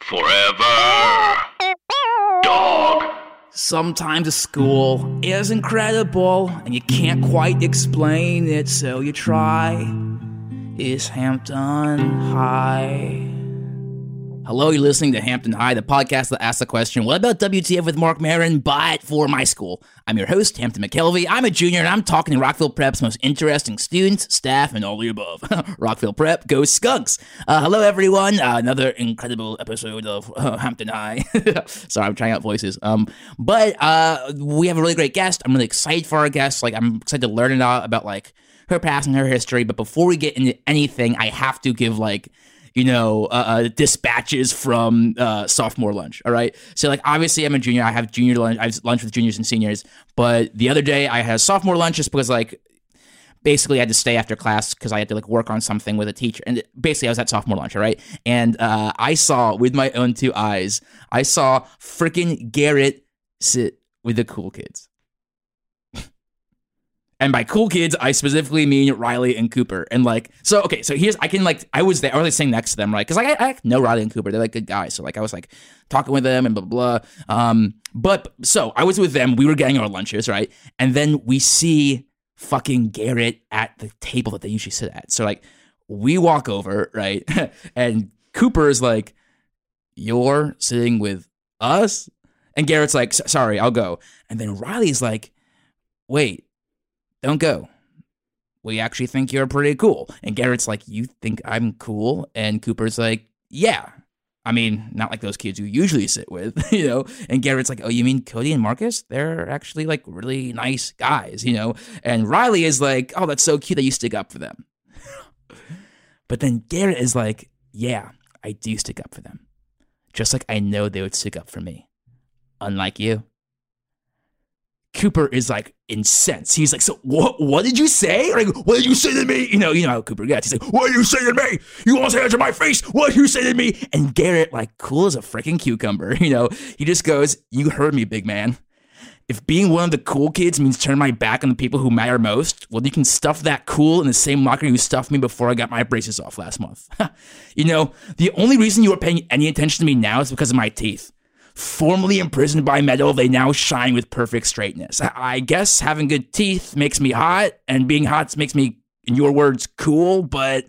Forever. Dog. Sometimes a school is incredible and you can't quite explain it, so you try. Is Hampton High? Hello, you're listening to Hampton High, the podcast that asks the question, what about WTF with Marc Maron, but for my school? I'm your host, Hampton McKelvey. I'm a junior and I'm talking to Rockville Prep's most interesting students, staff, and all the above. Rockville Prep, go Skunks! Uh, hello, everyone. Uh, another incredible episode of uh, Hampton High. Sorry, I'm trying out voices. Um, but uh, we have a really great guest. I'm really excited for our guest. Like, I'm excited to learn a lot about like her past and her history. But before we get into anything, I have to give like you know, uh, uh, dispatches from uh, sophomore lunch. All right. So, like, obviously, I'm a junior. I have junior lunch. I have lunch with juniors and seniors. But the other day, I had sophomore lunch just because, like, basically I had to stay after class because I had to like work on something with a teacher. And basically, I was at sophomore lunch. All right. And uh, I saw with my own two eyes, I saw freaking Garrett sit with the cool kids. And by cool kids, I specifically mean Riley and Cooper. And like, so okay, so here's I can like I was there, I was like sitting next to them, right? Because like I, I know Riley and Cooper, they're like good guys. So like I was like talking with them and blah blah. blah. Um, but so I was with them. We were getting our lunches, right? And then we see fucking Garrett at the table that they usually sit at. So like we walk over, right? and Cooper is like, "You're sitting with us," and Garrett's like, "Sorry, I'll go." And then Riley's like, "Wait." Don't go. We actually think you're pretty cool. And Garrett's like, You think I'm cool? And Cooper's like, Yeah. I mean, not like those kids you usually sit with, you know? And Garrett's like, Oh, you mean Cody and Marcus? They're actually like really nice guys, you know? And Riley is like, Oh, that's so cute that you stick up for them. but then Garrett is like, Yeah, I do stick up for them. Just like I know they would stick up for me. Unlike you. Cooper is like incensed. He's like, "So what? What did you say? Like, what did you say to me? You know, you know how Cooper gets. He's like, "What did you say to me? You want to to my face? What did you say to me?" And Garrett, like, cool as a freaking cucumber. You know, he just goes, "You heard me, big man. If being one of the cool kids means turning my back on the people who matter most, well, you can stuff that cool in the same locker you stuffed me before I got my braces off last month. you know, the only reason you are paying any attention to me now is because of my teeth." Formerly imprisoned by metal, they now shine with perfect straightness. I guess having good teeth makes me hot, and being hot makes me, in your words, cool, but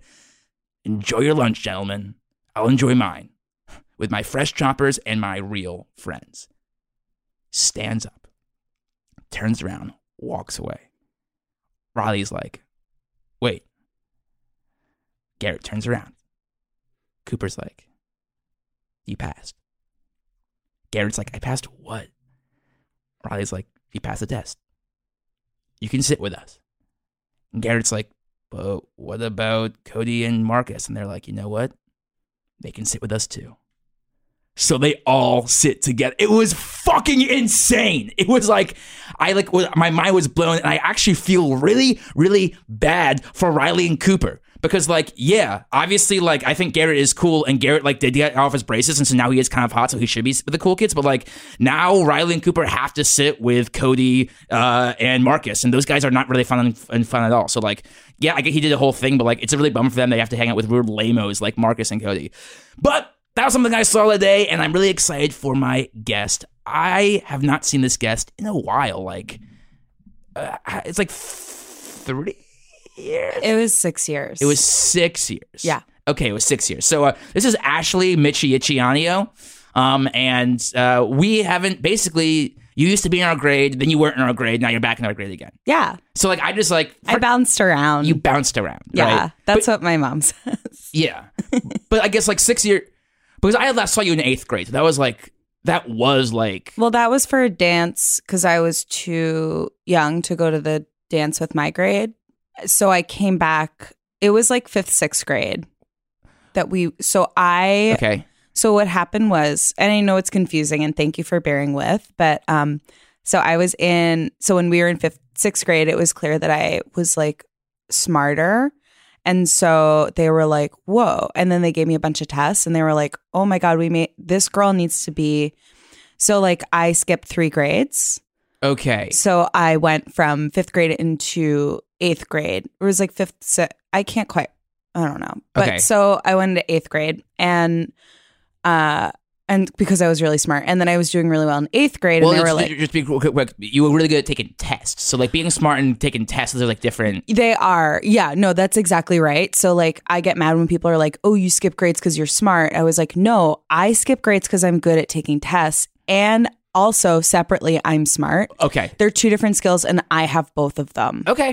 enjoy your lunch, gentlemen. I'll enjoy mine with my fresh choppers and my real friends. Stands up, turns around, walks away. Riley's like, wait. Garrett turns around. Cooper's like, you passed. Garrett's like, I passed what? Riley's like, you passed the test. You can sit with us. And Garrett's like, but what about Cody and Marcus? And they're like, you know what? They can sit with us too. So they all sit together. It was fucking insane. It was like I like my mind was blown, and I actually feel really, really bad for Riley and Cooper because like yeah obviously like i think garrett is cool and garrett like did get off his braces and so now he is kind of hot so he should be with the cool kids. But like now riley and cooper have to sit with cody uh, and marcus and those guys are not really fun and fun at all. So like yeah i get he did a whole thing but like it's a really bummer for them. They have to hang out with weird lamos like marcus and cody. But that was something i saw today and i'm really excited for my guest. I have not seen this guest in a while like uh, it's like three years? It was six years. It was six years. Yeah. Okay, it was six years. So uh, this is Ashley Michiicianio. Um, and uh, we haven't basically. You used to be in our grade, then you weren't in our grade. Now you're back in our grade again. Yeah. So like, I just like I bounced around. you bounced around. yeah. right? That's what my mom says. Yeah, but I guess like six year because I last saw you in eighth grade. So that was like that was like Well, that was for a dance because I was too young to go to the dance with my grade. So I came back. It was like fifth, sixth grade that we. So I. okay. So what happened was, and I know it's confusing, and thank you for bearing with, but um, so I was in. So when we were in fifth, sixth grade, it was clear that I was like smarter. And so they were like, whoa. And then they gave me a bunch of tests and they were like, oh my God, we made this girl needs to be. So, like, I skipped three grades. Okay. So I went from fifth grade into eighth grade. It was like fifth, I can't quite, I don't know. But Okay. so I went into eighth grade and, uh, and because I was really smart, and then I was doing really well in eighth grade, Well, and they were like, just be quick, you were really good at taking tests. So like being smart and taking tests are like different. They are. Yeah, no, that's exactly right. So like I get mad when people are like, "Oh, you skip grades cuz you're smart." I was like, "No, I skip grades cuz I'm good at taking tests and also separately I'm smart." Okay. They're two different skills and I have both of them. Okay.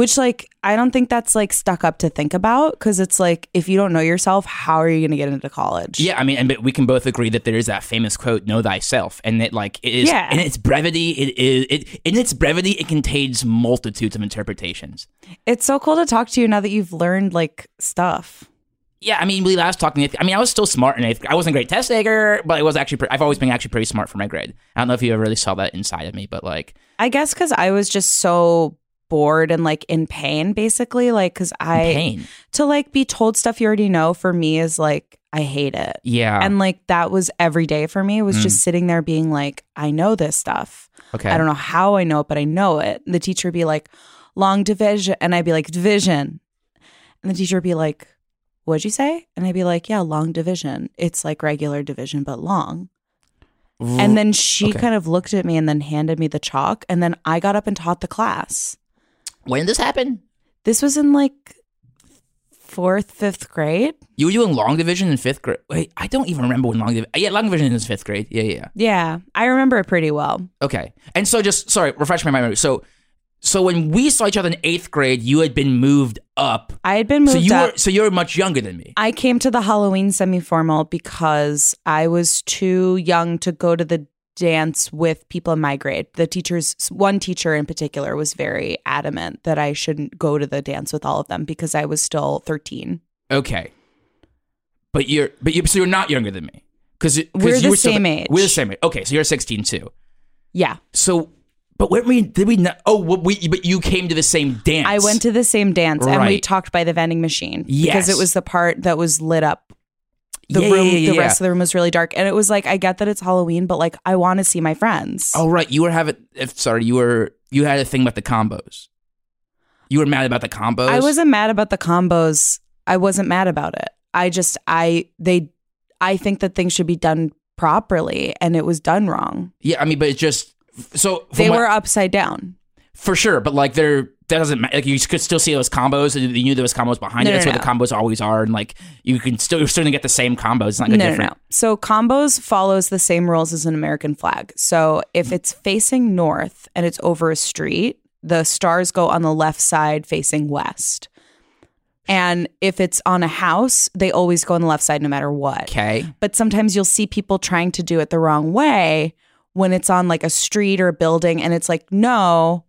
Which like I don't think that's like stuck up to think about cuz it's like if you don't know yourself, how are you going to get into college? Yeah, I mean, and but we can both agree that there is that famous quote, "Know thyself," and it like it is Yeah. in its brevity. It is it in its brevity. It contains multitudes of interpretations. It's so cool to talk to you now that you've learned like stuff. Yeah, I mean, we last talked in eighth. I mean, I was still smart in eighth. I wasn't a great test taker, but I was actually. Pre- I've always been actually pretty smart for my grade. I don't know if you ever really saw that inside of me, but like I guess cuz I was just so bored and like in pain basically like cuz I pain. to like be told stuff you already know for me is like I hate it. Yeah. And like that was every day for me. It was just mm. sitting there being like, I know this stuff. okay. I don't know how I know it, but I know it. And the teacher would be like, long division. And I'd be like, division. And the teacher would be like, What'd you say? And I'd be like, Yeah, long division. It's like regular division, but long. And then she Okay. kind of looked at me and then handed me the chalk. And then I got up and taught the class. when did this happen? This was in like fourth, fifth grade. You were doing long division in fifth grade. Wait, I don't even remember when long division. Yeah, long division is fifth grade. Yeah, yeah. yeah. Yeah, I remember it pretty well. Okay. And so just sorry, refresh my memory. So so when we saw each other in eighth grade, you had been moved up. I had been moved so you up. were so you were much younger than me. I came to the Halloween semi formal because I was too young to go to the dance with people in my grade. The teachers, one teacher in particular, was very adamant that I shouldn't go to the dance with all of them because I was still 13. Okay. But you're but you so you're not younger than me. Because We're you the were still same age. We're the same age. Okay, so you're 16 too. Yeah. So but when we did we not oh we but you came to the same dance. I went to the same dance and we talked by the vending machine because it was the part that was lit up. The Yeah, room, yeah, yeah, the rest of the room was really dark. And it was like, I get that it's Halloween, but like, I want to see my friends. Oh right, you were having if sorry, you were you had a thing about the combos. You were mad about the combos? I wasn't mad about the combos. I wasn't mad about it. I just I they I think that things should be done properly and it was done wrong. Yeah, I mean, but it's just so They were upside down. for sure, but like they're that doesn't matter. Like you could still see those combos. and You knew there was combos behind No, it. That's no, what the combos always are, and like you can still you're still gonna get the same combos. It's not No, gonna no, different. no. So combos follows the same rules as an American flag. So if it's facing north and it's over a street, the stars go on the left side facing west. And if it's on a house, they always go on the left side no matter what. Okay. but sometimes you'll see people trying to do it the wrong way when it's on like a street or a building and it's like no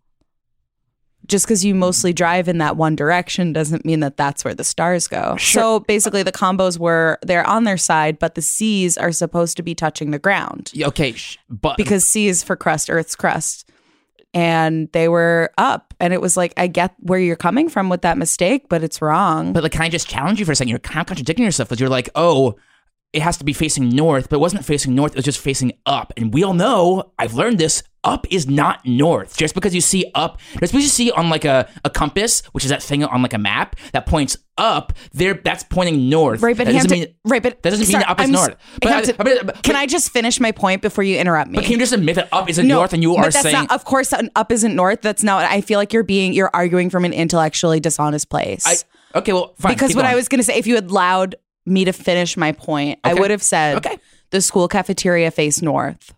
just because you mostly drive in that one direction doesn't mean that that's where the stars go. So basically the combos were they're on their side but the c's are supposed to be touching the ground. Okay, sh- but because c is for crust earth's crust. And they were up and it was like i get where you're coming from with that mistake but it's wrong. But like, can I just challenge you for a second? You're kind of contradicting yourself because you're like, oh, it has to be facing north, but it wasn't facing north. It was just facing up, and we all know. I've learned this. Up is not north. Just because you see up, just because you see on like a, a compass, which is that thing on like a map that points up, there that's pointing north. Right, but that doesn't Hampton, mean right, but that doesn't mean sorry, that up is I'm north. But, I- Hampton, I mean, but- can I just finish my point before you interrupt me? But can you just admit that up isn't north, and you are but that's saying not, of course, an up isn't north. That's not. I feel like you're being, you're arguing from an intellectually dishonest place. I, okay, well, fine. because what I was going to say, if you had allowed me to finish my point, I would have said Okay. the school cafeteria faced north.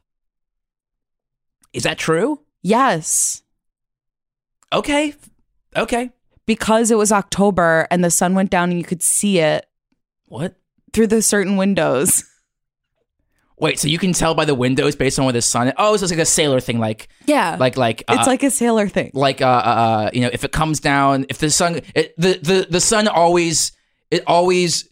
Is that true? Yes. Okay. Okay. Because it was October and the sun went down and you could see it What? through the certain windows. Wait, so you can tell by the windows based on where the sun. Oh, so it's like a sailor thing, like Yeah. like like uh, it's like a sailor thing. like uh, uh uh, you know if it comes down if the sun it, the the the sun always it always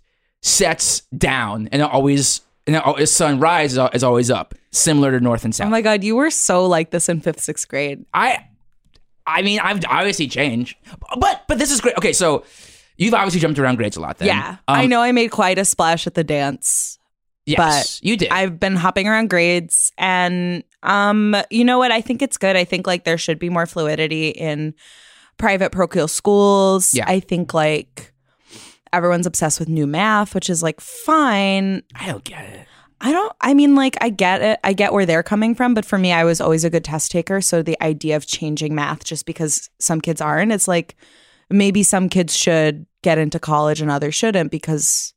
sets down and it always and the sun rises is always up similar to north and south Oh my god, you were so like this in fifth, sixth grade. i i mean i've obviously changed but but this is great okay so you've obviously jumped around grades a lot then yeah. Um, I know I made quite a splash at the dance. yes you did I've been hopping around grades and um you know what I think it's good. I think like there should be more fluidity in private parochial schools. Yeah. I think like everyone's obsessed with new math, which is like fine. i don't get it I don't I mean like I get it. I get where they're coming from, but for me I was always a good test taker, so the idea of changing math just because some kids aren't, it's like maybe some kids should get into college and others shouldn't because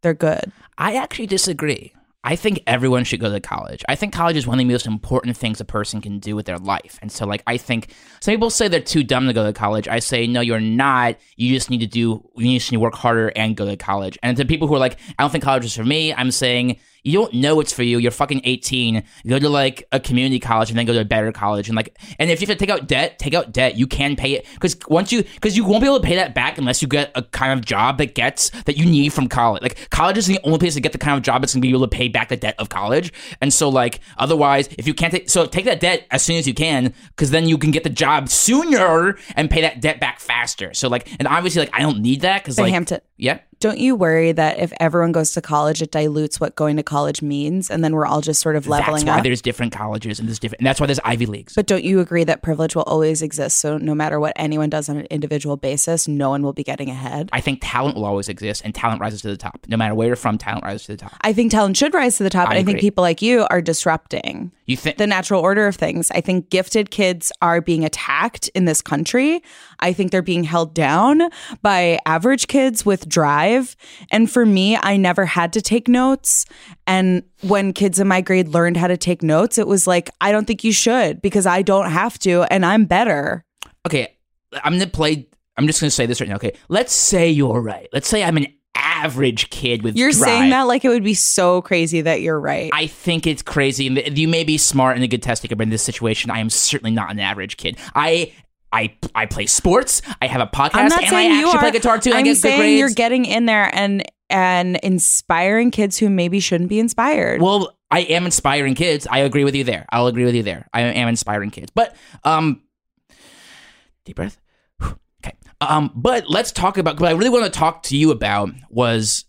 they're good. I actually disagree. I think everyone should go to college. I think college is one of the most important things a person can do with their life. And so, like, I think some people say they're too dumb to go to college. I say, no, you're not. You just need to do, you just need to work harder and go to college. And to people who are like, I don't think college is for me, I'm saying, you don't know it's for you. You're fucking 18. Go to like a community college and then go to a better college. And like, and if you have to take out debt, take out debt. You can pay it because once you, because you won't be able to pay that back unless you get a kind of job that gets that you need from college. Like, college is the only place to get the kind of job that's gonna be able to pay back the debt of college. And so, like, otherwise, if you can't take, so take that debt as soon as you can because then you can get the job sooner and pay that debt back faster. So, like, and obviously, like, I don't need that because, like, Hampton, yeah. Don't you worry that if everyone goes to college, it dilutes what going to college means, and then we're all just sort of leveling up. That's why up? there's different colleges and there's different, and that's why there's Ivy Leagues. But don't you agree that privilege will always exist? So no matter what anyone does on an individual basis, no one will be getting ahead. I think talent will always exist, and talent rises to the top. No matter where you're from, talent rises to the top. I think talent should rise to the top, I and I think people like you are disrupting You think? the natural order of things. I think gifted kids are being attacked in this country. I think they're being held down by average kids with drive. And for me, I never had to take notes. And when kids in my grade learned how to take notes, it was like, I don't think you should because I don't have to and I'm better. okay, I'm gonna play. I'm just gonna say this right now. Okay, let's say you're right. Let's say I'm an average kid with. You're drive. saying that like it would be so crazy that you're right. I think it's crazy. and You may be smart and a good test taker, but in this situation, I am certainly not an average kid. I. I, I play sports. I have a podcast, I'm not and I you actually are. play guitar too. and I I'm get good saying grades. you're getting in there and and inspiring kids who maybe shouldn't be inspired. Well, I am inspiring kids. I agree with you there. I'll agree with you there. I am inspiring kids. But um deep breath. Okay. Um but let's talk about what I really want to talk to you about was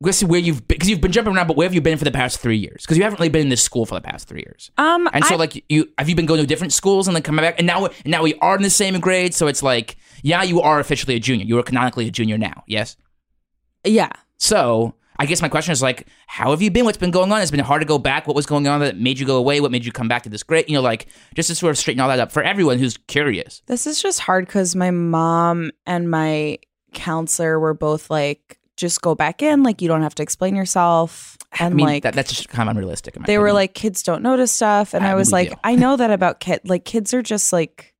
let's see where you've because you've been jumping around, but where have you been for the past three years? Because you haven't really been in this school for the past three years. um, And so, I- like, you have you been going to different schools and then coming back, and now and now we are in the same grade. So it's like, yeah, you are officially a junior. You are canonically a junior now. Yes. yeah. So I guess my question is like, how have you been? What's been going on? It's been hard to go back. What was going on that made you go away? What made you come back to this grade? You know, like just to sort of straighten all that up for everyone who's curious. This is just hard because my mom and my counselor were both like, just go back in. Like, you don't have to explain yourself. And I mean, like, that, that's just kind of unrealistic. They were like, kids don't notice stuff. And Ah, I was like. I know that about kid. Like, kids are just like,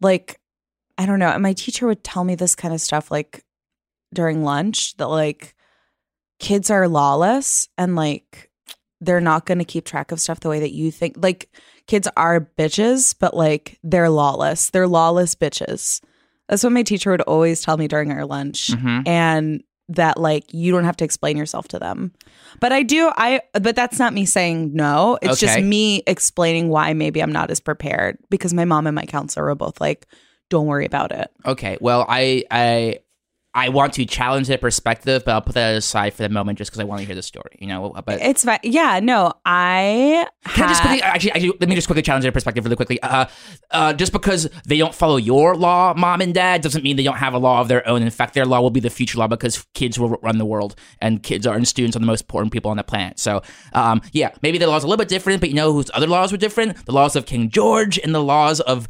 like, I don't know. And my teacher would tell me this kind of stuff like during lunch that like kids are lawless and like they're not going to keep track of stuff the way that you think. Like, kids are bitches, but like they're lawless. They're lawless bitches. That's what my teacher would always tell me during our lunch. Mhm. And that like you don't have to explain yourself to them. But I do I but that's not me saying no. It's just me explaining why maybe I'm not as prepared because my mom and my counselor were both like don't worry about it. okay. Well, I I I want to challenge that perspective, but I'll put that aside for the moment just because I want to hear the story. You know, but It's fine. Yeah, no, I Can I just quickly, actually, actually, let me just quickly challenge their perspective really quickly. Uh, uh, just because they don't follow your law, mom and dad, doesn't mean they don't have a law of their own. In fact, their law will be the future law because kids will run the world, and kids are and students are the most important people on the planet. So, um, yeah, maybe the laws are a little bit different, but you know whose other laws were different? The laws of King George and the laws of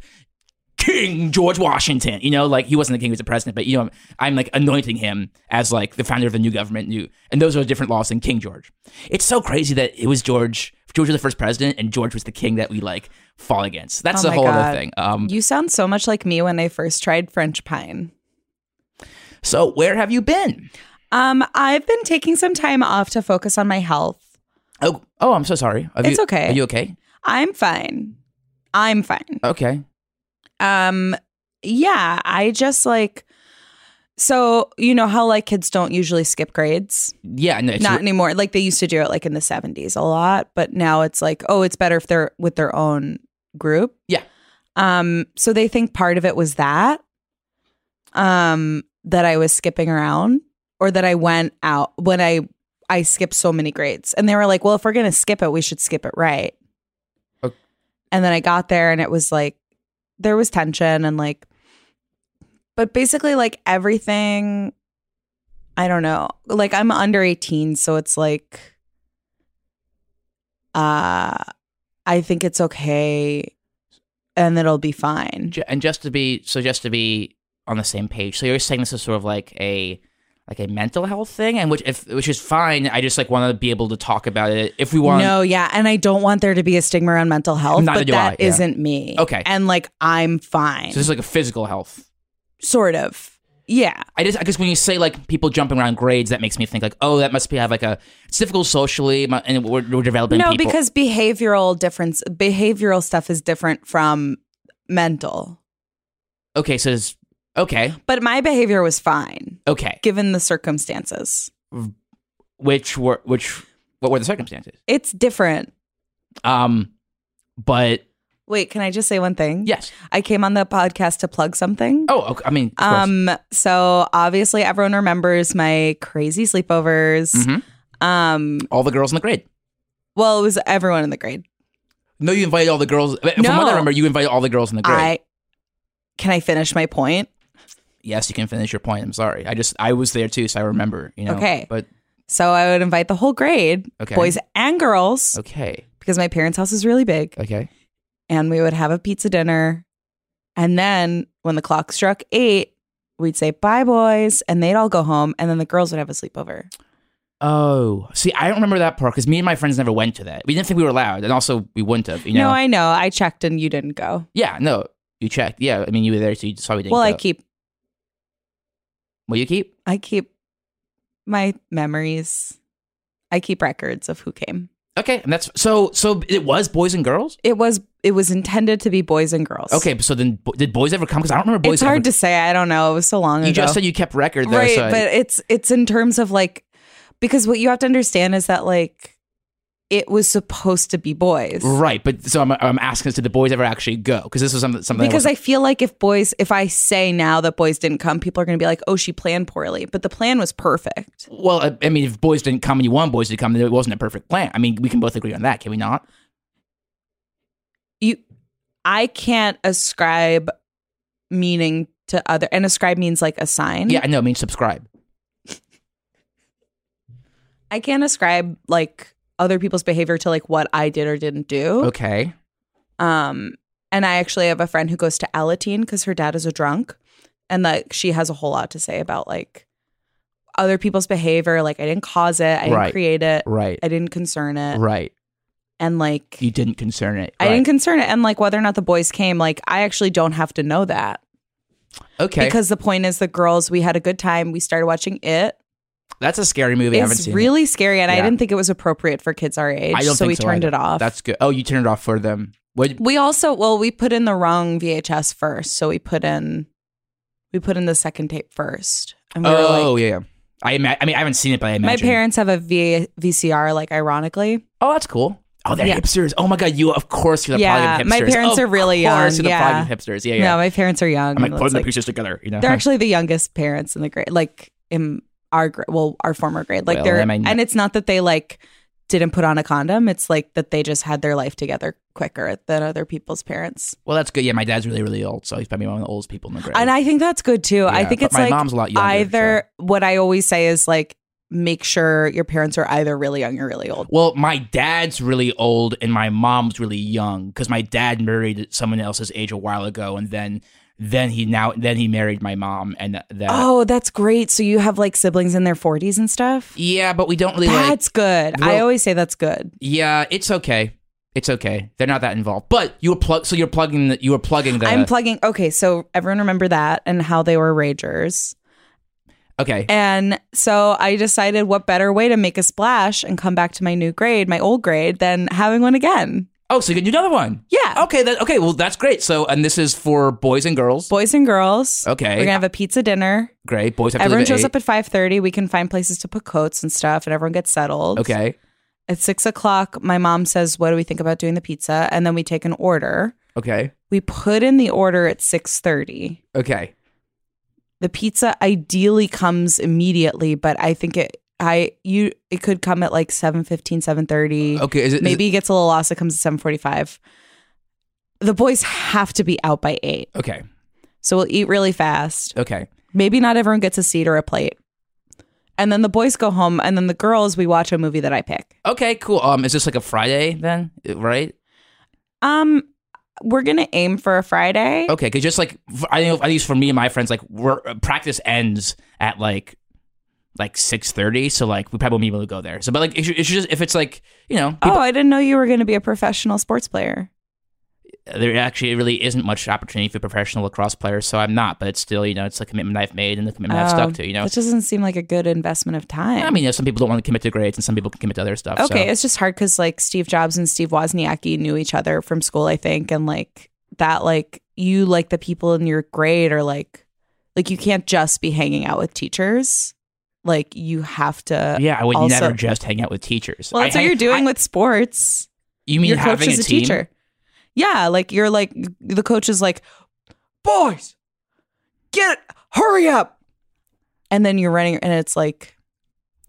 King George Washington. You know, like he wasn't the king; he was the president. But you know, I'm like anointing him as like the founder of the new government. New, and those are different laws than King George. It's so crazy that it was George. George was the first president, and George was the king that we like fall against. That's Oh a whole God. other thing. Um, You sound so much like me when I first tried French pine. so where have you been? Um, I've been taking some time off to focus on my health. Oh, oh, I'm so sorry. It's you- okay. Are you okay? I'm fine. I'm fine. Okay. Um, yeah, I just like so you know how like kids don't usually skip grades? Yeah, no, it's Not anymore. Like they used to do it like in the 70s a lot, but now it's like, oh, it's better if they're with their own group. Yeah. Um, so they think part of it was that um that I was skipping around or that I went out when I I skipped so many grades. And they were like, "Well, if we're going to skip it, we should skip it right." Ok- And then I got there and it was like there was tension and like but basically like everything I don't know. Like I'm under 18, so it's like uh I think it's okay and it'll be fine. And just to be so just to be on the same page so you're saying this is sort of like a like a mental health thing and which if which is fine i just like want to be able to talk about it if we want No, yeah, and I don't want there to be a stigma around mental health, Neither but that I, yeah. not me. Okay. And like I'm fine. so this is like a physical health sort of. Yeah. i just i guess when you say like people jumping around grades that makes me think like oh that must be have like a it's difficult socially and we're, we're developing No, people because behavioral difference behavioral stuff is different from mental. okay so it's okay But my behavior was fine okay given the circumstances. which were which what were the circumstances It's different. um but Wait, can I just say one thing? yes I came on the podcast to plug something. oh okay, i mean. Um, so obviously everyone remembers my crazy sleepovers. Mhm. Um, all the girls in the grade well, it was everyone in the grade. no you invited all the girls from what No. i remember you invited all the girls in the grade I can I finish my point? Yes, you can finish your point. I'm sorry. I just I was there too, so I remember. You know. Okay. But So I would invite the whole grade, Okay. boys and girls, okay. because my parents' house is really big, Okay. and we would have a pizza dinner. And then when the clock struck eight, we'd say bye, boys, and they'd all go home, and then the girls would have a sleepover. Oh, see, I don't remember that part because me and my friends never went to that. We didn't think we were allowed, and also we wouldn't have. You know. No, I know. I checked, and you didn't go. yeah. No. You checked. Yeah. I mean, you were there, so you saw we didn't. Well, I keep Will you keep? I keep my memories. I keep records of who came. Okay, and that's so. So it was boys and girls. It was it was intended to be boys and girls. Okay, so then bo- did boys ever come? Because I don't remember boys. it's hard ever, to say. I don't know. It was so long You ago. You just said you kept record though. right, so I- but it's it's in terms of like because what you have to understand is that like it was supposed to be boys. right, but so I'm, I'm asking, did the boys ever actually go? Because this was something. something Because I, I feel like if boys, if I say now that boys didn't come, people are going to be like, "Oh, she planned poorly," but the plan was perfect. well, I, I mean, if boys didn't come and you want boys to come, then it wasn't a perfect plan. I mean, we can both agree on that, can we not? You, I can't ascribe meaning to other, and ascribe means like assign. Yeah, I know. I mean, subscribe. I can't ascribe like other people's behavior to like what I did or didn't do. Okay. Um, and I actually have a friend who goes to Alateen because her dad is a drunk, and like she has a whole lot to say about like other people's behavior. Like I didn't cause it, I didn't Right. create it, Right. I didn't concern it, Right. and like You didn't concern it. I Right. didn't concern it, and like whether or not the boys came, like I actually don't have to know that Okay. because the point is the girls. We had a good time. We started watching it. That's a scary movie. I haven't It's really scary, and I didn't think it was appropriate for kids our age. I don't so we so turned either. it off. That's good. Oh, you turned it off for them. What? We also well, we put in the wrong VHS first, so we put in we put in the second tape first, and we Oh, like, yeah. I ima- I mean, I haven't seen it, but I imagine my parents have a v- VCR, like ironically. Oh, that's cool. Oh, they're Yeah. hipsters. Oh my god, you of course you're the Yeah, of my parents Of are really young, You're the yeah. product hipsters. Yeah, yeah. No, my parents are young. I'm like putting it's the pieces together. You know. they're actually the youngest parents in the grade, like in our grade, well, our former grade. Like Well, they're, and it's not that they like didn't put on a condom. It's like that they just had their life together quicker than other people's parents. well, that's good. Yeah, my dad's really, really old, so he's probably one of the oldest people in the grade. And I think that's good too. I think it's my like mom's a lot younger, either what I always say is like make sure your parents are either really young or really old. Well, my dad's really old and my mom's really young because my dad married someone else's age a while ago, and then then he now then he married my mom, and that Oh, that's great. So you have like siblings in their 40s and stuff? yeah, but we don't really like. That's good. I always say that's good. Yeah, it's okay. It's okay. They're not that involved. But you were plug. So you're plugging. The, you were plugging the. I'm plugging. Okay, so everyone remember that and how they were ragers. okay. And so I decided what better way to make a splash and come back to my new grade, my old grade, than having one again. Oh, so you can do another one. Yeah. Okay. That, okay. Well, that's great. So, and this is for boys and girls. Boys and girls. Okay. We're gonna have a pizza dinner. Great. Boys have to Everyone leave shows up at five thirty. We can find places to put coats and stuff, and everyone gets settled. Okay. At six o'clock, my mom says, "What do we think about doing the pizza?" And then we take an order. Okay. We put in the order at six thirty. Okay. The pizza ideally comes immediately, but I think it. I you it could come at like 7.15, 7.30. Okay. Is it Maybe it gets a little lost. It comes at seven forty five. The boys have to be out by eight, okay. so we'll eat really fast. Okay. Maybe not everyone gets a seat or a plate. And then the boys go home, and then the girls, we watch a movie that I pick. Okay. Cool. Um, is this like a Friday then? Right. Um, we're gonna aim for a Friday. Okay. Cause just like I know at least for me and my friends, like we're uh, practice ends at like like six thirty. So like we probably won't be able to go there. So, but like it should, it should just if it's like you know oh, people, oh, I didn't know you were gonna be a professional sports player. there actually really isn't much opportunity for professional lacrosse players. So I'm not. But it's still you know it's a commitment I've made and the commitment I've Oh, stuck to. You know. that doesn't seem like a good investment of time. I mean, you know, some people don't want to commit to grades, and some people can commit to other stuff. okay, so. it's just hard because like Steve Jobs and Steve Wozniacki knew each other from school, I think, and like that, like you like the people in your grade are like, like you can't just be hanging out with teachers. Like you have to. yeah, I would also- never just hang out with teachers. Well, that's I what you're doing I- with sports. You mean your coach having is a, a, team? teacher. Yeah, like you're like the coach is like, boys, get hurry up, and then you're running, and it's like.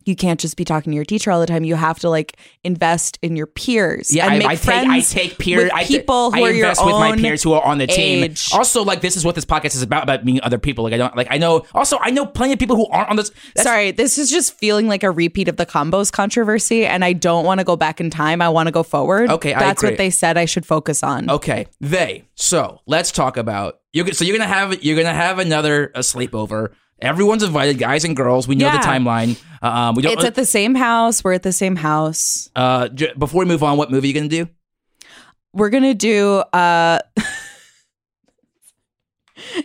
You can't just be talking to your teacher all the time. You have to like invest in your peers. Yeah, and I, make I take friends I take peer with I people who I are your invest with my peers who are on the team. age. Also, like this is what this podcast is about about meeting other people. Like I don't like I know. Also, I know plenty of people who aren't on this. Sorry, this is just feeling like a repeat of the combos controversy, and I don't want to go back in time. I want to go forward. Okay, I that's what they said I should focus on. Okay, they. So let's talk about you. So you're gonna have you're gonna have another a sleepover. Everyone's invited, guys and girls. We know the timeline. Um, we don't. It's at the same house. We're at the same house. uh, j- before we move on, what movie are you gonna do? We're gonna do. uh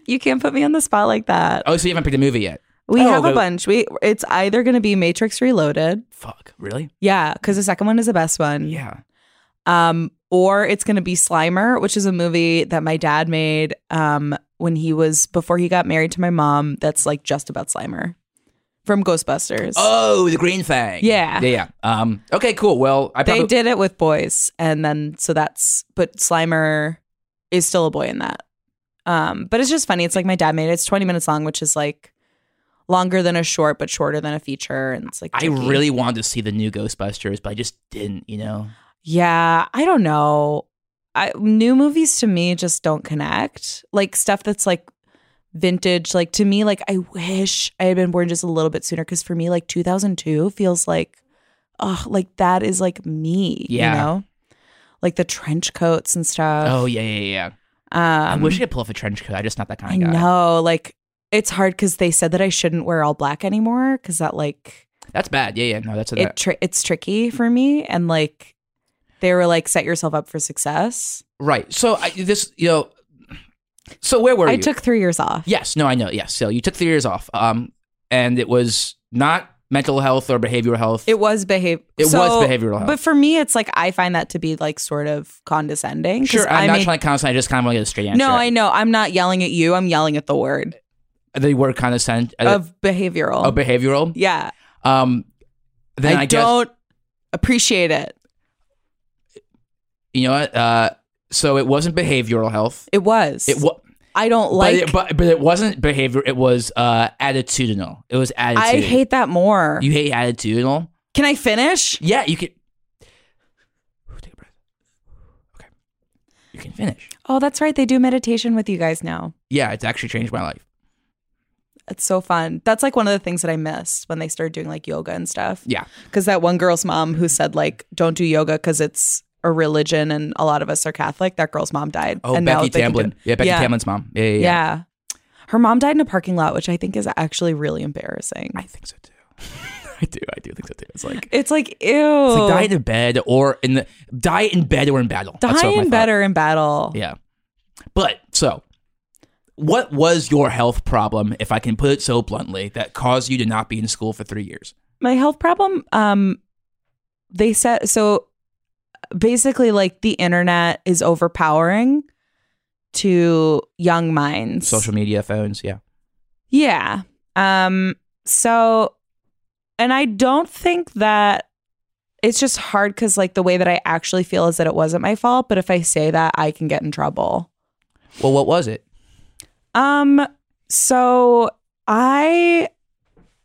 You can't put me on the spot like that. Oh, so you haven't picked a movie yet? We Oh, have a the- bunch. We it's either gonna be Matrix Reloaded. Fuck, really? Yeah, because the second one is the best one. Yeah. um, or it's going to be Slimer, which is a movie that my dad made um, when he was before he got married to my mom. That's like just about Slimer from Ghostbusters. Oh, the Green Fang. Yeah. yeah, yeah. Um, okay, cool. Well, I they did it with boys, and then so that's but Slimer is still a boy in that. Um, but it's just funny. It's like my dad made it. It's twenty minutes long, which is like longer than a short, but shorter than a feature, and it's like I really wanted to see the new Ghostbusters, but I just didn't. You know. Yeah, I don't know. I, new movies to me just don't connect. Like stuff that's like vintage. Like to me, like I wish I had been born just a little bit sooner. Because for me, like 2002 feels like, oh, like that is like me. Yeah. You know, like the trench coats and stuff. Oh yeah, yeah, yeah. um, I wish I could pull off a trench coat. I'm just not that kind of guy. know. Like it's hard because they said that I shouldn't wear all black anymore because that like That's bad. Yeah, yeah. No, that's a, it tri- it's tricky for me and like they were like set yourself up for success. right. So I, this, you know, so where were I you? took three years off. Yes. No, I know. Yes. So you took three years off. Um, and it was not mental health or behavioral health. It was behavior. It was behavioral health. But for me, it's like I find that to be like sort of condescending. sure. I'm I not may- trying to condescend. I just kind of want to get a straight answer. No, I know. I'm not yelling at you. I'm yelling at the word They were condescend uh, of behavioral. of behavioral. yeah. Um, then I, I, don't appreciate it. You know what. Uh, so it wasn't behavioral health. It was. It was. I don't But, like. it, but but it wasn't behavior. It was uh attitudinal. It was attitude. I hate that more. You hate attitudinal. Can I finish? Yeah, you can. Take a breath. Okay, you can finish. Oh, that's right. They do meditation with you guys now. Yeah, it's actually changed my life. It's so fun. That's like one of the things that I missed when they started doing like yoga and stuff. Yeah. Because that one girl's mom who said like, "Don't do yoga because it's a religion and a lot of us are Catholic." That girl's mom died. Oh, and now Becky they can do Tamblyn. Yeah, Becky yeah. Tamblyn's mom. Yeah, yeah, yeah. Yeah. Her mom died in a parking lot, which I think is actually really embarrassing. I think so too. I do. I do think so too. It's like It's like ew. it's like die in bed or in the die in bed or in battle. Die in bed or in battle. Yeah. But so, what was your health problem, if I can put it so bluntly, that caused you to not be in school for three years? my health problem um they said so basically like the internet is overpowering to young minds Social media, phones, yeah. yeah um so and i don't think that it's just hard because like the way that i actually feel is that it wasn't my fault but if i say that i can get in trouble Well, what was it? Um so I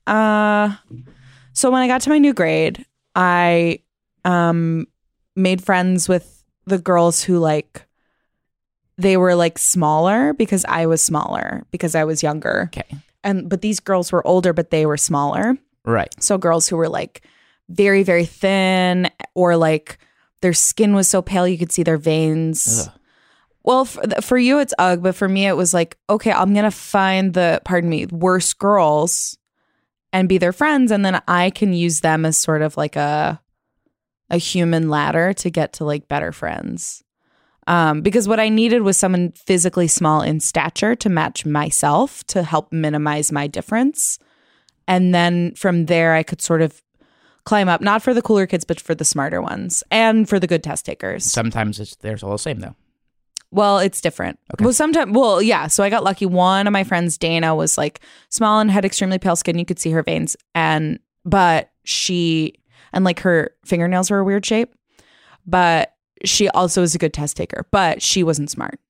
uh so when I got to my new grade, I um made friends with the girls who like they were like smaller because I was smaller because I was younger. Okay. And but these girls were older but they were smaller. Right. So girls who were like very very thin or like their skin was so pale you could see their veins. Ugh. Well, for, for you it's ugh, but for me it was like, okay, I'm gonna find the pardon me worst girls and be their friends, and then I can use them as sort of like a a human ladder to get to like better friends. Um, because what I needed was someone physically small in stature to match myself to help minimize my difference, and then from there I could sort of climb up, not for the cooler kids, but for the smarter ones and for the good test takers. Sometimes it's, they're all the same though. Well, it's different. Okay. Well, sometimes, well, yeah. So I got lucky. One of my friends, Dana, was like small and had extremely pale skin. You could see her veins, and but she and like her fingernails were a weird shape. But she also was a good test taker, but she wasn't smart.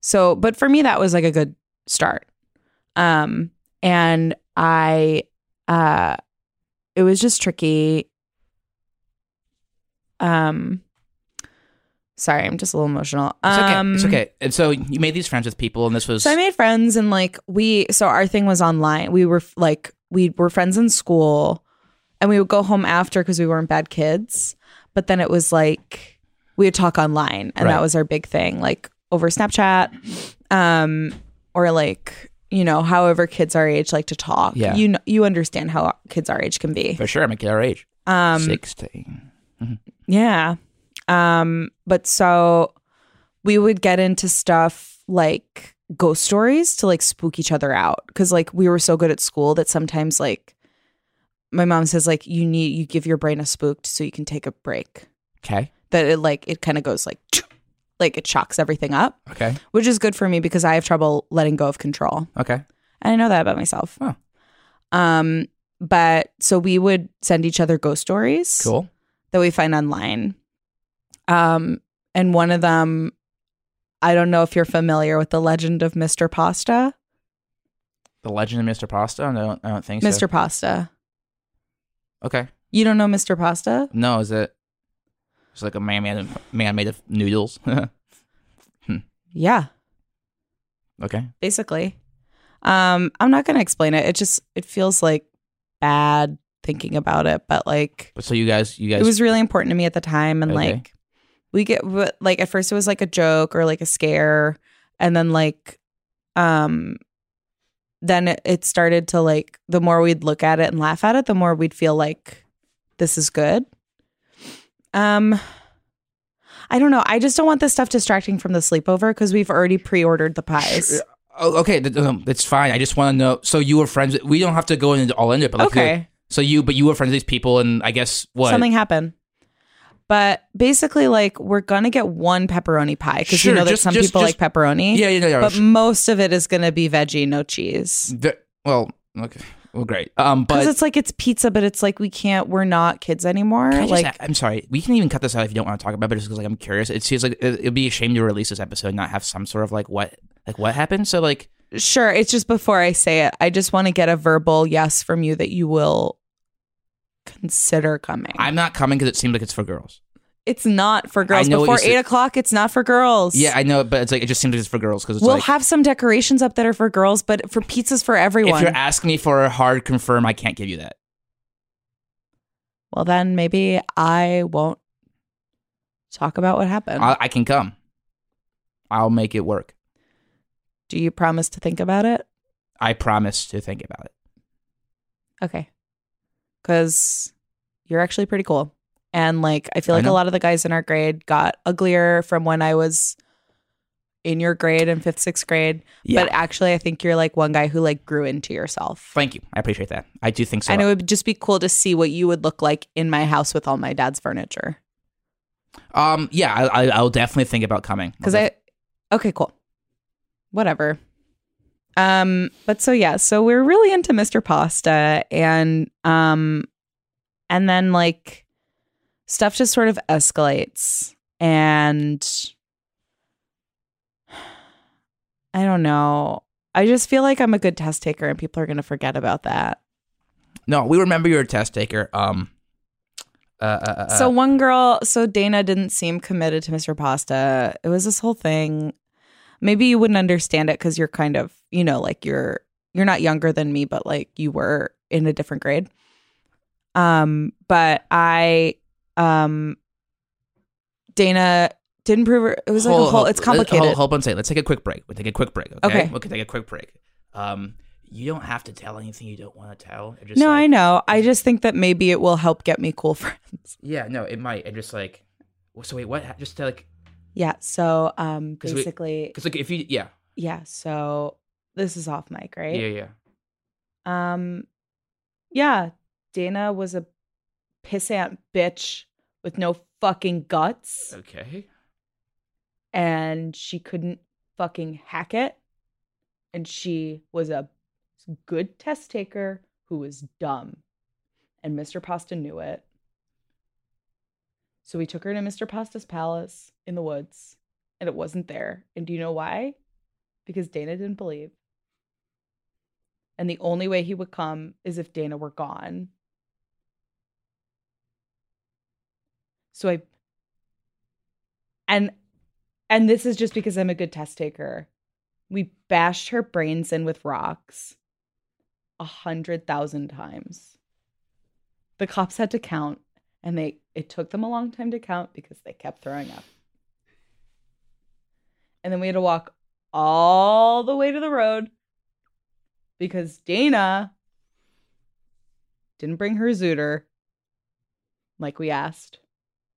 So, but for me, that was like a good start. Um, and I, uh, it was just tricky. Um, sorry, I'm just a little emotional. It's okay. Um, it's okay. And so you made these friends with people, and this was so I made friends and like we so our thing was online. We were like we were friends in school and we would go home after because we weren't bad kids. But then it was like we would talk online and Right. that was our big thing, like over Snapchat. Um or like, you know, however kids our age like to talk. Yeah. You know you understand how kids our age can be. for sure. I'm a kid our age, Um sixteen. yeah. Um, but so we would get into stuff like ghost stories to like spook each other out. Cause like we were so good at school that sometimes like my mom says like you need you give your brain a spooked so you can take a break. Okay. That it like it kind of goes like like it shocks everything up, Okay. which is good for me because I have trouble letting go of control. Okay. And I know that about myself. Oh. Um, but so we would send each other ghost stories Cool. that we find online. Um, and one of them, I don't know if you're familiar with the legend of Mr. Pasta. The Legend of Mr. Pasta. No, I don't, I don't think so. Mr. Pasta. Okay. You don't know Mr. Pasta? No, is it? It's like a man made of, man made of noodles. Yeah, okay. basically. Um, I'm not gonna explain it. It just it feels like bad thinking about it, but like so you guys, you guys, it was really important to me at the time and Okay. like we get like at first it was like a joke or like a scare and then like um then it, it started to like the more we'd look at it and laugh at it the more we'd feel like this is good um i don't know i just don't want this stuff distracting from the sleepover because we've already pre-ordered the pies Oh, okay, th- that's fine. I just want to know. So you were friends. We don't have to go into all into it, but like, okay So you, but you were friends with these people, and I guess what? something happened but basically like we're gonna get one pepperoni pie because Sure, you know that just- some just- people just- like pepperoni Yeah, yeah, yeah. but most of it is going to be veggie, no cheese. The- well, okay, well, great. Um, Because but it's like it's pizza, but it's like we can't. We're not kids anymore. Can I just Like a- I'm sorry. We can even cut this out if you don't want to talk about it, but just because like I'm curious. It seems like it, it'd be a shame to release this episode and not have some sort of like what like what happened. So like sure, it's just before I say it, I just want to get a verbal yes from you that you will consider coming. I'm not coming because it seemed like it's for girls. it's not for girls. know what Before you're eight o'clock, it's not for girls. Yeah, I know, but it's like it just seems like it's for girls because it's we'll like have some decorations up that are for girls, but for pizzas for everyone. if you're asking me for a hard confirm, I can't give you that. well, then maybe I won't talk about what happened. I, I can come. I'll make it work. Do you promise to think about it? I promise to think about it. Okay. Because you're actually pretty cool. And like, I feel like a lot of the guys in our grade got uglier from when I was in your grade in fifth, sixth grade. Yeah. But actually, I think you're like one guy who like grew into yourself. Thank you. I appreciate that. I do think so. and it would just be cool to see what you would look like in my house with all my dad's furniture. um, yeah, I, I, I'll definitely think about coming Because I, okay, cool. Whatever. Um, but so yeah, so we're really into Mr. Pasta and um and then like stuff just sort of escalates and I don't know. I just feel like I'm a good test taker and people are gonna forget about that. no, we remember you're a test taker. Um, uh, uh, uh, so one girl, so Dana didn't seem committed to Mr. Pasta. It was this whole thing. Maybe you wouldn't understand it because you're kind of, you know, like you're you're not younger than me, but like you were in a different grade. Um, but I, um, Dana didn't prove her. It was like a whole. It's complicated. Hold, hold on, say. Let's take a quick break. We'll take a quick break. Okay. Okay. We can take a quick break. Um, you don't have to tell anything you don't want to tell. Just no, like, I know. I just think that maybe it will help get me cool friends. Yeah, no, it might. And just like, so wait, what? Just to like, Yeah. So, um, 'Cause we- basically, because like if you, yeah, yeah. So this is off mic, right? yeah, yeah. Um, yeah, Dana was a pissant bitch with no fucking guts, Okay. and she couldn't fucking hack it. And she was a good test taker who was dumb, and Mr. Pasta knew it. So we took her to Mr. Pasta's palace in the woods, and it wasn't there. And do you know why? Because Dana didn't believe. And the only way he would come is if Dana were gone. So I and and this is just because I'm a good test taker. We bashed her brains in with rocks a hundred thousand times. The cops had to count, and they it took them a long time to count because they kept throwing up. And then we had to walk all the way to the road because Dana didn't bring her zooter like we asked.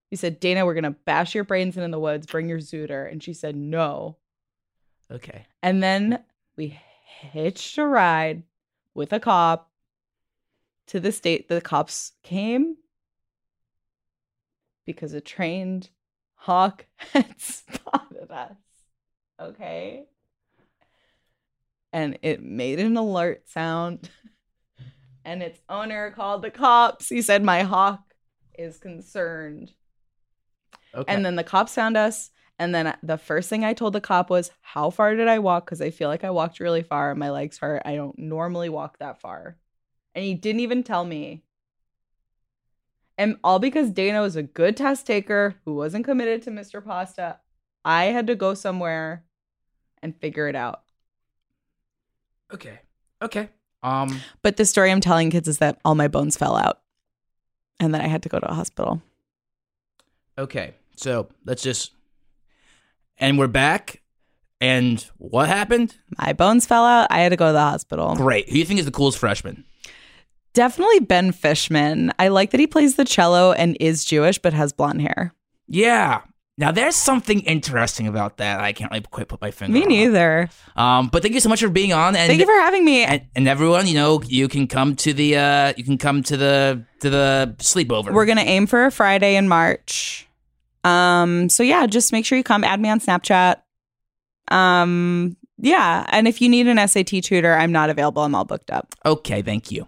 We said, Dana, we're going to bash your brains in in the woods, bring your zooter. And she said, no. Okay. And then we hitched a ride with a cop to the state. The cops came because a trained hawk had spotted us. Okay. And it made an alert sound. And its owner called the cops. He said, My hawk is concerned. Okay. And then the cops found us. And then the first thing I told the cop was, How far did I walk? Because I feel like I walked really far and my legs hurt. I don't normally walk that far. And he didn't even tell me. And all because Dana was a good test taker who wasn't committed to Mr. Pasta. I had to go somewhere and figure it out. okay. Okay. Um. But the story I'm telling kids is that all my bones fell out and then I had to go to a hospital. Okay. So let's just, and we're back. And what happened? My bones fell out. I had to go to the hospital. Great. Who do you think is the coolest freshman? Definitely Ben Fishman. I like that he plays the cello and is Jewish but has blonde hair. Yeah. Now there's something interesting about that. I can't really quite put my finger. On it. Me on. neither. Um. But thank you so much for being on. And Thank you for having me. and, and everyone, you know, you can come to the uh you can come to the to the sleepover. We're gonna aim for a Friday in March. Um, so yeah, just make sure you come. Add me on Snapchat. Um, yeah, and if you need an SAT tutor, I'm not available. I'm all booked up. okay, thank you.